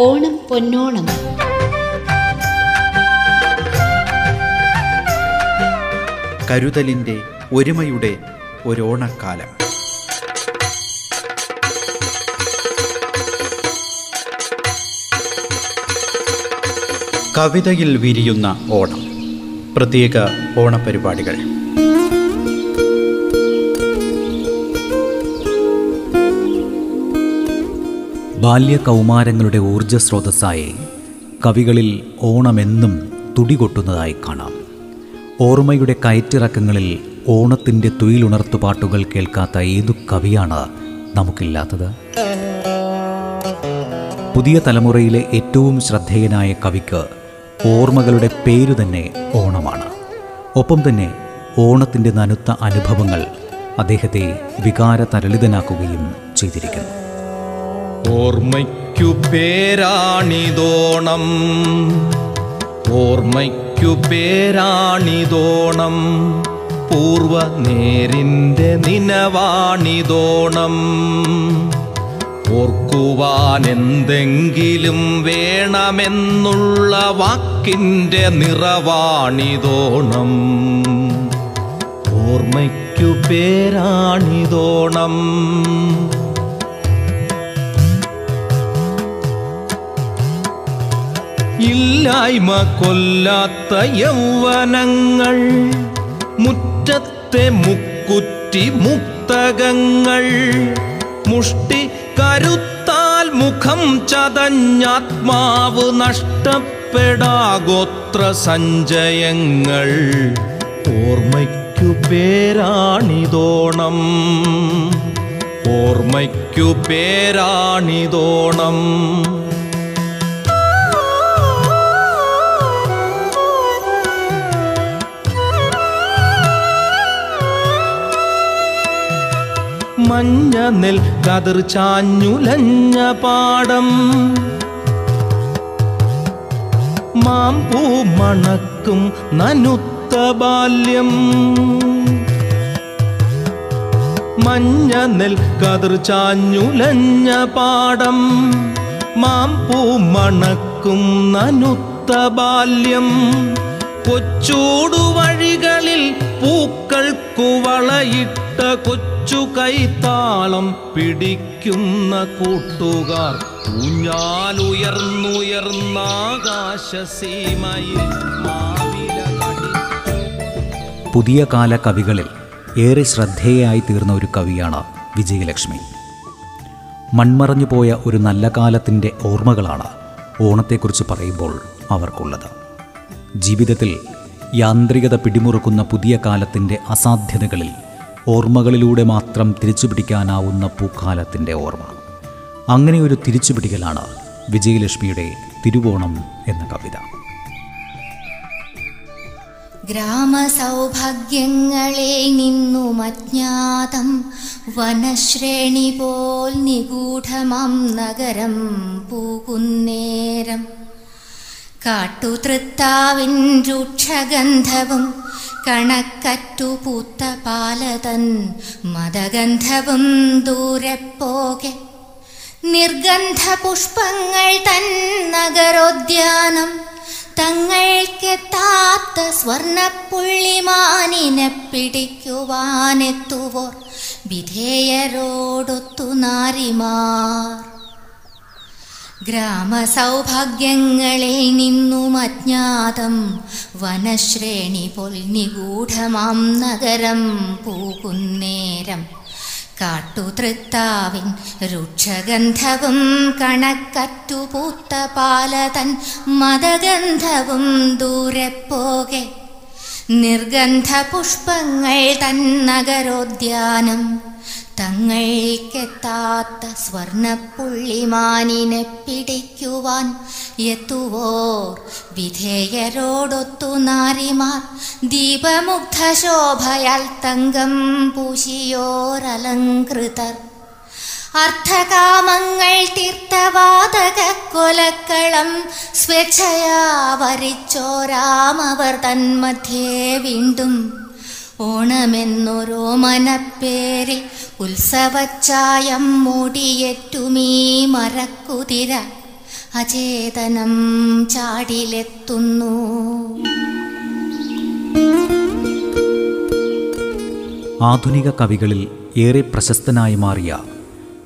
ഓണം പൊന്നോണം. കരുതലിന്റെ ഒരുമയുടെ ഒരോണക്കാലം. കവിതയിൽ വിരിയുന്ന ഓണം. പ്രത്യേക ഓണപരിപാടികൾ. ബാല്യകൗമാരങ്ങളുടെ ഊർജസ്രോതസ്സായി കവികളിൽ ഓണമെന്നും തുടികൊട്ടുന്നതായി കാണാം. ഓർമ്മയുടെ കയറ്റിറക്കങ്ങളിൽ ഓണത്തിന്റെ തുയിലുണർത്തുപാട്ടുകൾ കേൾക്കാത്ത ഏതു കവിയാണ് നമുക്കില്ലാത്തത്? പുതിയ തലമുറയിലെ ഏറ്റവും ശ്രദ്ധേയനായ കവിക്ക് ഓർമ്മകളുടെ പേരു തന്നെ ഓണമാണ്. ഒപ്പം തന്നെ ഓണത്തിന്റെ നനുത്ത അനുഭവങ്ങൾ അദ്ദേഹത്തെ വികാര തരളിതനാക്കുകയും ചെയ്തിരിക്കുന്നു. ഓർമ്മയ്ക്കു പേരാണിതോണം. ഓർമ്മയ്ക്കു പേരാണിതോണം. പൂർവ നേരിന്റെ നിനവാണിതോണം. ഓർക്കുവാൻ എന്തെങ്കിലും വേണമെന്നുള്ള വാക്കിന്റെ നിറവാണിതോണം. ഓർമ്മയ്ക്കു പേരാണിതോണം. ഇല്ലായ്മ കൊല്ലാത്ത യൗവനങ്ങൾ മുറ്റത്തെ മുക്കുറ്റി മുക്തകങ്ങൾ മുഷ്ടി കരുത്താൽ മുഖം ചതഞ്ഞാത്മാവ് നഷ്ടപ്പെടാഗോത്ര സഞ്ചയങ്ങൾ. ഓർമ്മയ്ക്കു പേരാണിതോണം ഓർമ്മയ്ക്കു പേരാണിതോണം. മഞ്ഞ നെൽ കതിർ ചാഞ്ഞുലഞ്ഞ പാടം. മാമ്പൂ മണക്കും നനുത്ത ബാല്യം. മഞ്ഞ നെൽ കതിർ ചാഞ്ഞുലഞ്ഞ പാടം. മാമ്പൂ മണക്കും നനുത്ത ബാല്യം. കൊച്ചൂടു വഴികളിൽ പൂക്കൾക്കു വളയിട്ട കൊച്ചു കൈത്താളം പിടിക്കുന്ന കൂട്ടുകാർ ഊഞ്ഞാലുയർന്നുയർന്നാകാശസീമയിൽ പുതിയ കാല കവികളിൽ ഏറെ ശ്രദ്ധേയായി തീർന്ന ഒരു കവിയാണ് വിജയലക്ഷ്മി. മൺമറഞ്ഞു പോയ ഒരു നല്ല കാലത്തിന്റെ ഓർമ്മകളാണ് ഓണത്തെക്കുറിച്ച് പറയുമ്പോൾ അവർക്കുള്ളത്. ജീവിതത്തിൽ യാന്ത്രികത പിടിമുറുക്കുന്ന പുതിയ കാലത്തിന്റെ അസാധ്യതകളിൽ ഓർമ്മകളിലൂടെ മാത്രം തിരിച്ചുപിടിക്കാനാവുന്ന പൂക്കാലത്തിന്റെ ഓർമ്മ. അങ്ങനെ ഒരു തിരിച്ചുപിടിക്കലാണ് വിജയലക്ഷ്മിയുടെ തിരുവോണം എന്ന കവിത. ഗ്രാമസൗഭാഗ്യങ്ങളെ നിന്നും അജ്ഞാതം വനശ്രേണി പോൽ നിഗൂഢമം നഗരം പൂകുന്നേരം. കാട്ടുതൃത്താവിൻ രൂക്ഷഗന്ധവും കണക്കറ്റു പൂത്ത പാലതൻ മതഗന്ധവും ദൂരെ പോകെ നിർഗന്ധ പുഷ്പങ്ങൾ തൻ നഗരോദ്യാനം തങ്ങൾക്കെത്താത്ത സ്വർണപ്പുള്ളിമാനിനെ പിടിക്കുവാനെത്തുവോർ വിധേയരോടൊത്തു നാരിമാർ. ഗ്രാമസൗഭാഗ്യങ്ങളിൽ നിന്നും അജ്ഞാതം. വനശ്രേണി പോൽ നിഗൂഢമാം നഗരം പൂകുന്നേരം. കാട്ടുതൃത്താവിൻ രുക്ഷഗന്ധവും കണക്കറ്റുപൂത്ത പാലതൻ മതഗന്ധവും ദൂരെ പോകെ. നിർഗന്ധ പുഷ്പങ്ങൾ തൻ നഗരോദ്യാനം. തങ്ങൾക്കെത്താത്ത സ്വർണപ്പുള്ളിമാനിനെ പിടിക്കുവാൻ എത്തുവോർ. വിധേയരോടൊത്തു നാരിമാർ ദീപമുഗ്ധ ശോഭയാൽ തങ്കം പൂശിയോരലങ്കൃതർ. അർത്ഥകാമങ്ങൾ തീർത്ഥവാതക കൊലക്കളം സ്വേച്ഛയാ വരിച്ചോരാമവർ തന്മധ്യേ വീണ്ടും. ഓണമെന്നൊരോ മനപ്പേരിൽ ഉത്സവച്ചായം മൂടിയേറ്റുമീ മരക്കുതിര അചേതനം ചാടിലെത്തുന്നു. ആധുനിക കവികളിൽ ഏറെ പ്രശസ്തനായി മാറിയ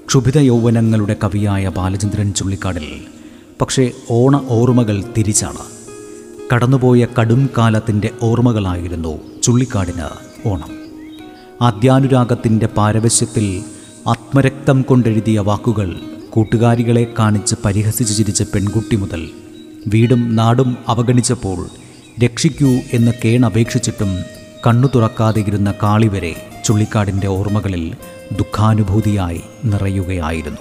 ക്ഷുഭിത യൗവനങ്ങളുടെ കവിയായ ബാലചന്ദ്രൻ ചുള്ളിക്കാടിൽ പക്ഷേ ഓണ ഓർമ്മകൾ തിരിച്ചാണ്. കടന്നുപോയ കടും കാലത്തിന്റെ ഓർമ്മകളായിരുന്നു ചുള്ളിക്കാടിന് ഓണം. ആദ്യാനുരാഗത്തിന്റെ പാരവശ്യത്തിൽ ആത്മരക്തം കൊണ്ടെഴുതിയ വാക്കുകൾ കൂട്ടുകാരികളെ കാണിച്ച് പരിഹസിച്ച് ചിരിച്ച പെൺകുട്ടി മുതൽ വീടും നാടും അവഗണിച്ചപ്പോൾ രക്ഷിക്കൂ എന്ന് കേണപേക്ഷിച്ചിട്ടും കണ്ണു തുറക്കാതെയിരുന്ന കാളി വരെ ചുള്ളിക്കാടിന്റെ ഓർമ്മകളിൽ ദുഃഖാനുഭൂതിയായി നിറയുകയായിരുന്നു.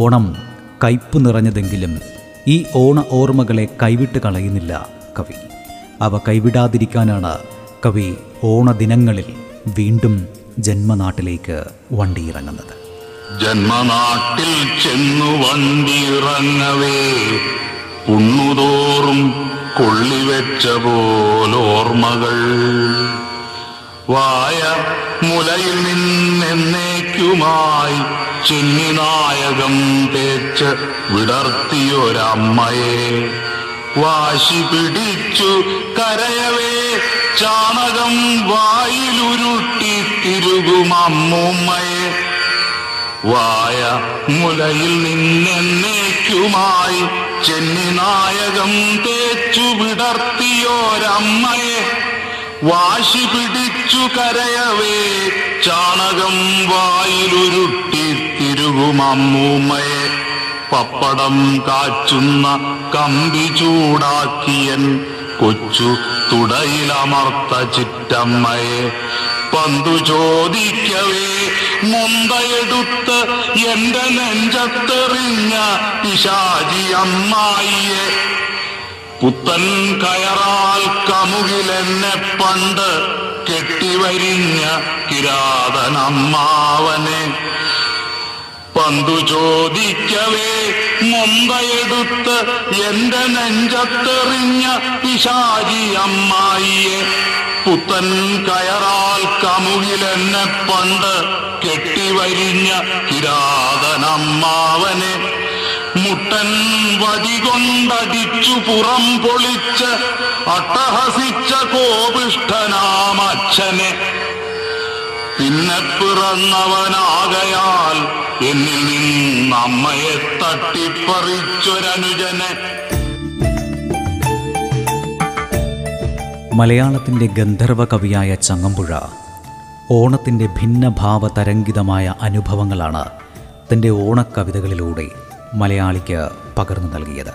ഓണം കയ്പ് നിറഞ്ഞതെങ്കിലും ഈ ഓണ ഓർമ്മകളെ കൈവിട്ട് കളയുന്നില്ല കവി. അവ കൈവിടാതിരിക്കാനാണ് കവി ഓണദിനങ്ങളിൽ വീണ്ടും ജന്മനാട്ടിലേക്ക് വണ്ടിയിറങ്ങുന്നത്. ജന്മനാട്ടിൽ ചെന്നു വണ്ടിയിറങ്ങവേ ഉണ്ണുതോറും കൊള്ളിവെച്ച പോലോർമ്മകൾ. വായ മുലയിൽ നിന്നേക്കുമായി ചെന്നിനായകം തേച്ച് വിടർത്തിയൊരമ്മയെ. വാശി പിടിച്ചു കരയവേ ചാണകം വായിലുരുട്ടി തിരുകുമമ്മൂമ്മയെ വായ മുലയിൽ നിന്നെന്നേക്കുമായി ചെന്നിനായകം തേച്ചു വിടർത്തിയോരമ്മയെ. വാശി പിടിച്ചു കരയവേ ചാണകം വായിലുരുട്ടി തിരുകുമമ്മൂമ്മയെ പപ്പടം കാച്ചുന്ന കമ്പി ചൂടാക്കിയൻ കൊച്ചു തുടയിലമർത്ത ചിറ്റമ്മയെ പന്തു ചോദിക്കവേ മുന്തയെടുത്ത് എന്റെ നെഞ്ചത്തെറിഞ്ഞ പിശാചി അമ്മായിയെ. പുത്തൻ കയറാൽ കമുകിലെന്നെ പണ്ട് കെട്ടിവരിഞ്ഞ കിരാതനമ്മാവനെ. പന്തു ചോദിക്കവേ മുമ്പയെടുത്ത് എന്റെ നെഞ്ചത്തെറിഞ്ഞ പിശാചി അമ്മായിയെ. പുത്തൻ കയറാൽ കമുകിലെന്നെ പണ്ട് കെട്ടിവരിഞ്ഞ കിരാതനമ്മാവനെ. മുട്ടൻ വടികൊണ്ടടിച്ചു പുറം പൊളിച്ച് അട്ടഹസിച്ച കോപിഷ്ഠനാമച്ഛനെ. പിന്നെ പിറന്നവനാകയാൽ എന്നിൽ നിന്ന് അമ്മയെ തട്ടിപ്പറിച്ചൊരനുജനെ. മലയാളത്തിന്റെ ഗന്ധർവ കവിയായ ചങ്ങമ്പുഴ ഓണത്തിന്റെ ഭിന്നഭാവ തരംഗിതമായ അനുഭവങ്ങളാണ് തന്റെ ഓണക്കവിതകളിലൂടെ മലയാളിക്ക് പകർന്നു നൽകിയത്.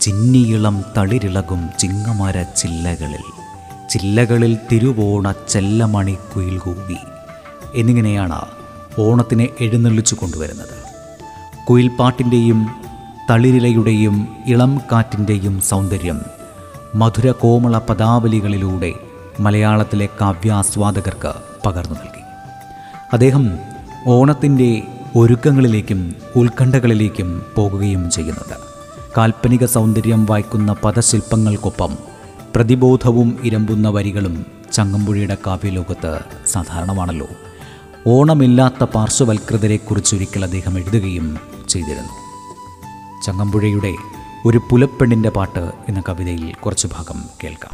ചിന്നിയിളം തളിരിളകും ചിങ്ങമര ചില്ലകളിൽ ചില്ലകളിൽ തിരുവോണ ചെല്ലമണി കുയിൽ കൂവി. എന്നിങ്ങനെയാണ് ഓണത്തിനെ എഴുന്നള്ളിച്ചു കൊണ്ടുവരുന്നത്. കുയിൽപ്പാട്ടിന്റെയും തളിരിലയുടെയും ഇളം കാറ്റിന്റെയും സൗന്ദര്യം മധുര കോമള പദാവലികളിലൂടെ മലയാളത്തിലെ കാവ്യാസ്വാദകർക്ക് പകർന്നു നൽകി. അദ്ദേഹം ഓണത്തിന്റെ ഒരുക്കങ്ങളിലേക്കും ഉത്കണ്ഠകളിലേക്കും പോകുകയും ചെയ്യുന്നുണ്ട്. കാൽപ്പനിക സൗന്ദര്യം വായിക്കുന്ന പദശില്പങ്ങൾക്കൊപ്പം പ്രതിബോധവും ഇരമ്പുന്ന വരികളും ചങ്ങമ്പുഴയുടെ കാവ്യലോകത്ത് സാധാരണമാണല്ലോ. ഓണമില്ലാത്ത പാർശ്വവൽകൃതരെക്കുറിച്ചൊരിക്കൽ അദ്ദേഹം എഴുതുകയും ചെയ്തിരുന്നു. ചങ്ങമ്പുഴയുടെ ഒരു പുലപ്പെണ്ണിന്റെ പാട്ട് എന്ന കവിതയിൽ കുറച്ചു ഭാഗം കേൾക്കാം.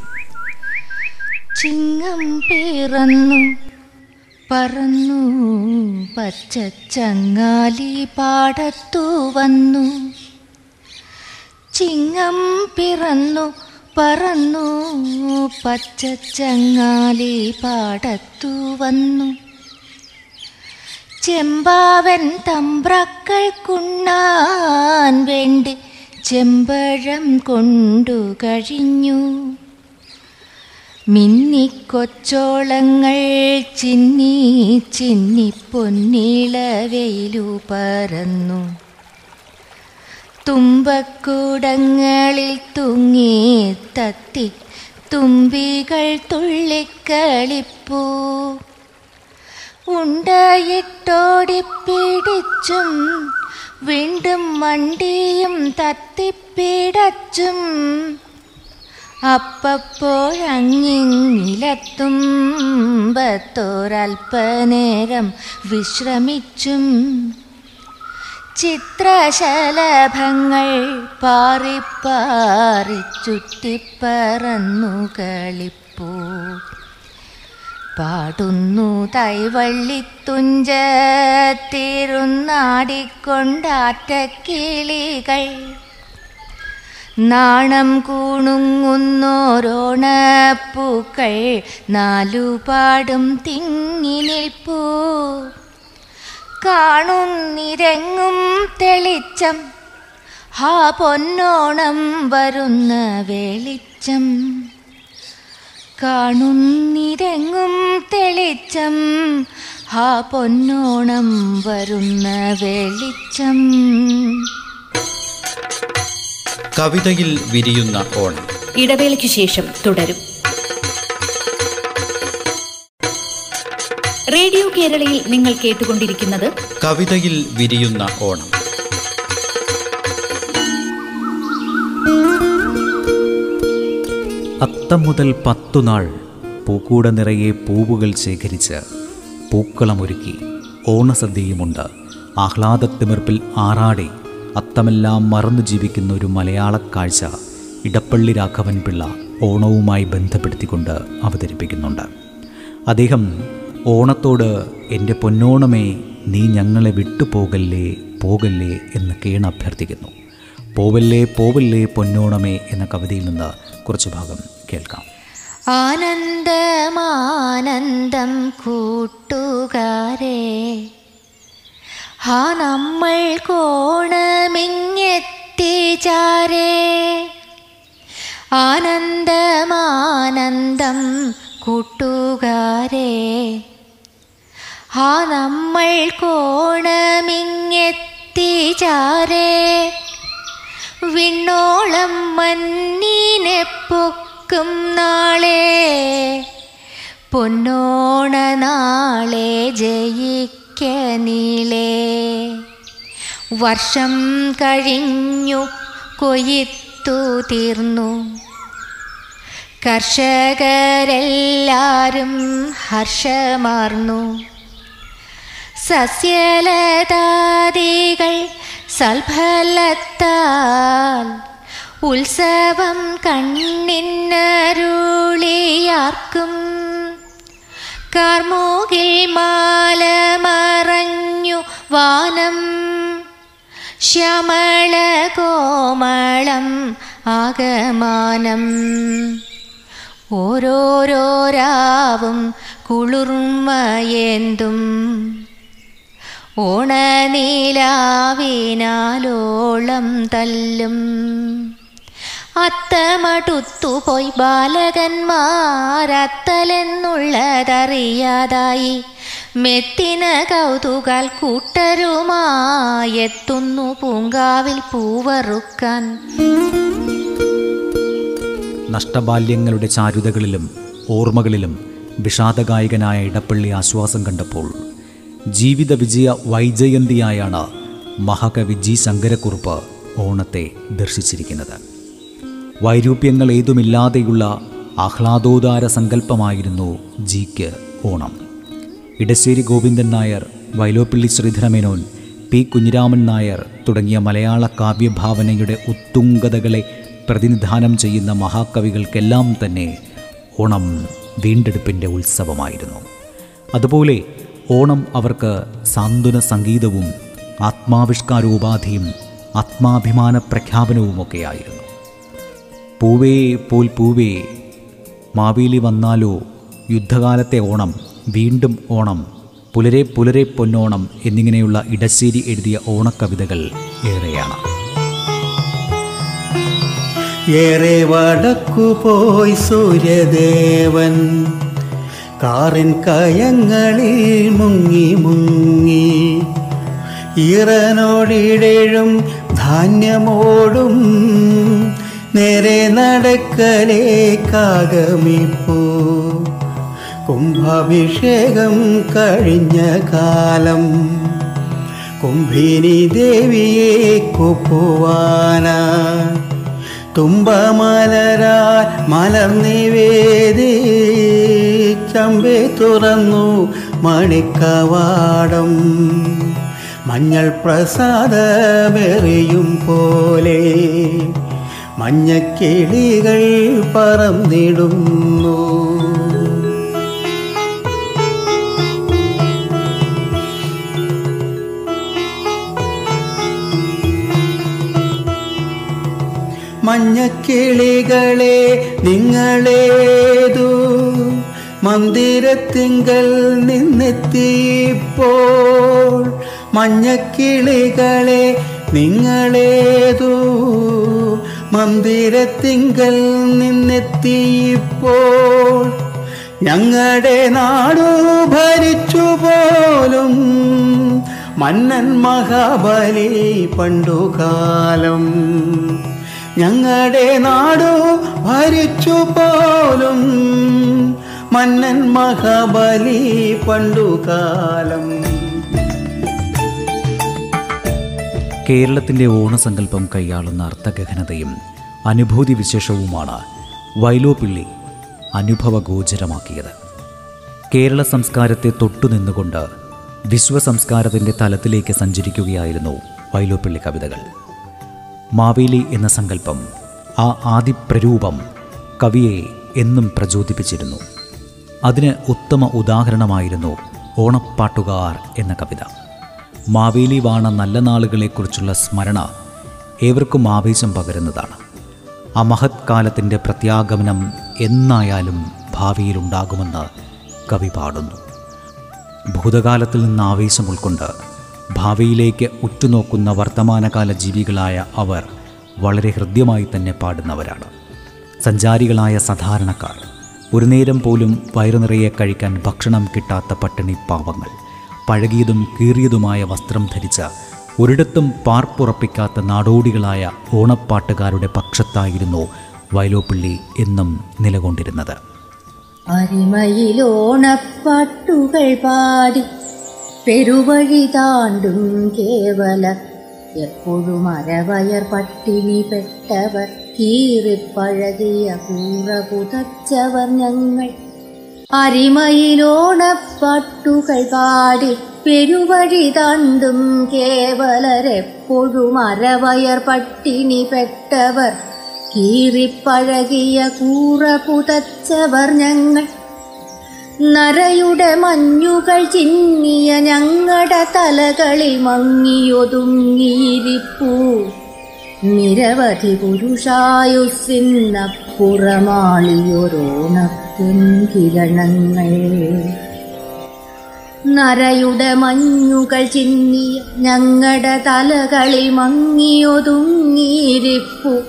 ചിങ്ങം പിറന്നു പറന്നു പച്ച ചങ്ങാലി പാടത്തു വന്നു. ചിങ്ങം പിറന്നു പറന്നു. പച്ചച്ചങ്ങാലി പാടത്തു വന്നു. ചെമ്പാവൻ തമ്പ്രക്കൾക്കുണ്ണാൻ വേണ്ടി ചെമ്പഴം കൊണ്ടു കഴിഞ്ഞു. മിന്നിക്കൊച്ചോളങ്ങൾ ചിന്നി ചിന്നി പൊന്നിളവയിലു പറന്നു. തുമ്പക്കൂടങ്ങളിൽ തൂങ്ങി തത്തി. തുമ്പികൾ തുള്ളിക്കളിപ്പൂ. ഉണ്ടയിട്ടോടിപ്പിടിച്ചും വീണ്ടും മണ്ടിയും തത്തിപ്പിടച്ചും അപ്പപ്പോഴങ്ങിലത്തുമ്പത്തോരൽപ്പനേരം വിശ്രമിച്ചും ചിത്രശലഭങ്ങൾ പാറിപ്പാറി ചുറ്റിപ്പറന്നു കളിപ്പൂ പാടുന്നു തൈവള്ളിത്തുഞ്ചത്തിരുന്നാടിക്കൊണ്ടാറ്റക്കിളികൾ. നാണം കൂണുങ്ങുന്നോരോണപ്പൂക്കൾ നാലുപാടും തിങ്ങി നിൽപ്പൂ. കാണുന്നിരങ്ങും തെളിച്ചം. ഹാ പൊന്നോണം വരുന്ന വെളിച്ചം. കാണുന്നിരങ്ങും തെളിച്ചം. ഹാ പൊന്നോണം വരുന്ന വെളിച്ചം. കവിതയിൽ വിരിയുന്ന ഓണം. ഇടവേളയ്ക്ക് ശേഷം തുടരും. റേഡിയോ കേരളയിൽ നിങ്ങൾ കേട്ടുകൊണ്ടിരിക്കുന്നത് കവിതയിൽ വിരിയുന്ന ഓണം. അത്തം മുതൽ പത്തു നാൾ പൂക്കൂട നിറയെ പൂവുകൾ ശേഖരിച്ച് പൂക്കളമൊരുക്കി ഓണസദ്യയുമുണ്ട്. ആഹ്ലാദത്തിമിർപ്പിൽ ആറാടി അത്തമെല്ലാം മറന്നു ജീവിക്കുന്ന ഒരു മലയാള കാഴ്ച ഇടപ്പള്ളി രാഘവൻ പിള്ള ഓണവുമായി ബന്ധപ്പെടുത്തിക്കൊണ്ട് അവതരിപ്പിക്കുന്നുണ്ട്. അദ്ദേഹം ഓണത്തോട് എന്റെ പൊന്നോണമേ നീ ഞങ്ങളെ വിട്ടുപോകല്ലേ പോകല്ലേ എന്ന് കേണ അഭ്യർത്ഥിക്കുന്നു. പോവല്ലേ പോവല്ലേ പൊന്നോണമേ എന്ന കവിതയിൽ നിന്ന് കുറച്ച് ഭാഗം കേൾക്കാം. ആനന്ദമാനന്ദം കൂട്ടുകാരേ ഹാ നമ്മൾ കോണമെങ്ങെത്തിച്ചാരേ ആനന്ദമാനന്ദം കൂട്ടുകാരെ ഹാ നമ്മൾ കോണമിങ്ങെത്തിചാരേ. വിണ്ണോളം മന്നീനെ പൊക്കും നാളെ. പൊന്നോണ നാളെ ജയിക്ക നീളേ. വർഷം കഴിഞ്ഞു കൊയ്ത്തു തീർന്നു. കർഷകരെല്ലാരും ഹർഷമാർന്നു. സസ്യലതാദികൾ സൽഫലത്താൽ ഉത്സവം കണ്ണിന്നരുളിയാർക്കും കാർമോകിൽ മാല മറഞ്ഞു വാനം. ശ്യാമള കോമളം ആകമാനം ഓരോരോ രാവും കുളിർമയേന്തും. ഓണനീലാവിനാലോളം തല്ലും. അത്തമടുത്തുപോയി ബാലകന്മാരത്തലെന്നുള്ളതറിയാതായി. മെത്തിന കൗതുകാൽ കൂട്ടരുമായെത്തുന്നു പൂങ്കാവിൽ പൂവറുക്കാൻ. നഷ്ടബാല്യങ്ങളുടെ ചാരുതകളിലും ഓർമ്മകളിലും വിഷാദഗായകനായ ഇടപ്പള്ളി ആശ്വാസം കണ്ടപ്പോൾ ജീവിത വിജയ വൈജയന്തിയായാണ് മഹാകവി ജി ശങ്കരക്കുറുപ്പ് ഓണത്തെ ദർശിച്ചിരിക്കുന്നത്. വൈരൂപ്യങ്ങൾ ഏതുമില്ലാതെയുള്ള ആഹ്ലാദോദാര സങ്കല്പമായിരുന്നു ജിക്ക് ഓണം. ഇടശ്ശേരി ഗോവിന്ദൻ നായർ വൈലോപ്പിള്ളി ശ്രീധരമേനോൻ പി കുഞ്ഞിരാമൻ നായർ തുടങ്ങിയ മലയാള കാവ്യഭാവനയുടെ ഉത്തുംഗതകളെ പ്രതിനിധാനം ചെയ്യുന്ന മഹാകവികൾക്കെല്ലാം തന്നെ ഓണം വീണ്ടെടുപ്പിന്റെ ഉത്സവമായിരുന്നു. അതുപോലെ ഓണം അവർക്ക് സാന്ത്വന സംഗീതവും ആത്മാവിഷ്കാരോപാധിയും ആത്മാഭിമാന പ്രഖ്യാപനവുമൊക്കെയായിരുന്നു. പൂവേ പോൽ പൂവേ മാവേലി വന്നാലോ യുദ്ധകാലത്തെ ഓണം വീണ്ടും ഓണം പുലരെ പുലരെ പൊന്നോണം എന്നിങ്ങനെയുള്ള ഇടശ്ശേരി എഴുതിയ ഓണക്കവിതകൾ ഏറെയാണ്. ഏറെ വടക്കുപോയി സൂര്യദേവൻ കാറിൻ കയങ്ങളിൽ മുങ്ങി മുങ്ങി. ഈറനോടിടഴും ധാന്യമോടും നേരെ നടക്കലേ നടക്കലേക്കാകമിപ്പോ കുംഭാഭിഷേകം കഴിഞ്ഞ കാലം കുംഭിനി ദേവിയെ കുപ്പുവാന. തുമ്പമലരാൽ മലർന്നിവേദി ചമ്പെ തുറന്നു മണിക്കവാടം. മഞ്ഞൾ പ്രസാദമെറിയും പോലെ മഞ്ഞക്കിളികൾ പറന്നിടുന്നു. മഞ്ഞക്കിളികളെ നിങ്ങളേതു മന്ദിരത്തിങ്കൽ നിന്നെത്തിയപ്പോൾ മഞ്ഞക്കിളികളെ നിങ്ങളേതു മന്ദിരത്തിങ്കൽ നിന്നെത്തിയപ്പോൾ ഞങ്ങളുടെ നാടു ഭരിച്ചു പോലും മന്നൻ മഹാബലി പണ്ടുകാലം ഞങ്ങളുടെ നാടു ഭരിച്ചു പോലും മന്നൻ മഹാബലി പണ്ടുകാലം. കേരളത്തിന്റെ ഓണസങ്കല്പം കൈയാളുന്ന അർത്ഥഗഹനതയും അനുഭൂതി വിശേഷവുമാണ് വൈലോപ്പിള്ളി അനുഭവഗോചരമാക്കിയത്. കേരള സംസ്കാരത്തെ തൊട്ടുനിന്നുകൊണ്ട് വിശ്വസംസ്കാരത്തിന്റെ തലത്തിലേക്ക് സഞ്ചരിക്കുകയായിരുന്നു വൈലോപ്പിള്ളി കവിതകൾ. മാവേലി എന്ന സങ്കല്പം ആ ആദിപ്രരൂപം കവിയെ എന്നും പ്രചോദിപ്പിച്ചിരുന്നു. അതിന് ഉത്തമ ഉദാഹരണമായിരുന്നു ഓണപ്പാട്ടുകാർ എന്ന കവിത. മാവേലി വാണ നല്ല നാളുകളെക്കുറിച്ചുള്ള സ്മരണ ഏവർക്കും ആവേശം പകരുന്നതാണ്. ആ മഹത് കാലത്തിന്റെ പ്രത്യാഗമനം എന്നായാലും ഭാവിയിലുണ്ടാകുമെന്ന് കവി പാടുന്നു. ഭൂതകാലത്തിൽ നിന്ന് ആവേശം ഉൾക്കൊണ്ട് ഭാവിയിലേക്ക് ഉറ്റുനോക്കുന്ന വർത്തമാനകാല ജീവികളായ അവർ വളരെ ഹൃദ്യമായി തന്നെ പാടുന്നവരാണ്. സഞ്ചാരികളായ സാധാരണക്കാർ. ഒരു നേരം പോലും വയറുനിറയെ കഴിക്കാൻ ഭക്ഷണം കിട്ടാത്ത പട്ടിണി പാവങ്ങൾ. പഴകിയതും കീറിയതുമായ വസ്ത്രം ധരിച്ച ഒരിടത്തും പാർപ്പുറപ്പിക്കാത്ത നാടോടികളായ ഓണപ്പാട്ടുകാരുടെ പക്ഷത്തായിരുന്നു വയലോപ്പിള്ളി എന്നും നിലകൊണ്ടിരുന്നത്. അരിമയിലോണപ്പാട്ടുകൾ പാടി പെരുവഴി താണ്ടും കേവല എപ്പോഴും അരവയർ പട്ടിണി പെട്ടവർ. കീറിപ്പഴകിയ കൂറ പുതച്ചവർ ഞങ്ങൾ. അരിമയിലോണപ്പാട്ടുകൾ പാടി പെരുവഴി താണ്ടും കേവലരെപ്പോഴും അരവയർ പട്ടിണി പെട്ടവർ. കീറിപ്പഴകിയ കൂറ പുതച്ചവർ ഞങ്ങൾ. നരയുടെ മഞ്ഞുകൾ ചിന്നിയ ഞങ്ങളുടെ തലകളിൽ മങ്ങിയൊതുങ്ങിയിരിപ്പൂ നിരവധി പുരുഷായുസിന്നപ്പുറമാളിയൊരോണപ്പൊൻകിരണങ്ങൾ നരയുടെ മഞ്ഞുകൾ ചിന്നിയ ഞങ്ങളുടെ തലകളിൽ മങ്ങിയൊതുങ്ങിയിരിപ്പു.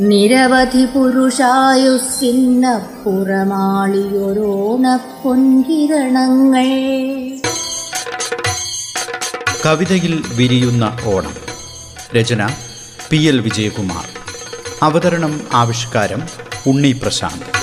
നിരവധി പുരുഷായുസിന്നപ്പുറമാളിയൊരോണപ്പൊൻകിരണങ്ങൾ കവിതയിൽ വിരിയുന്ന ഓണം. രചന പി എൽ വിജയകുമാർ. അവതരണം ആവിഷ്കാരം ഉണ്ണി പ്രശാന്ത്.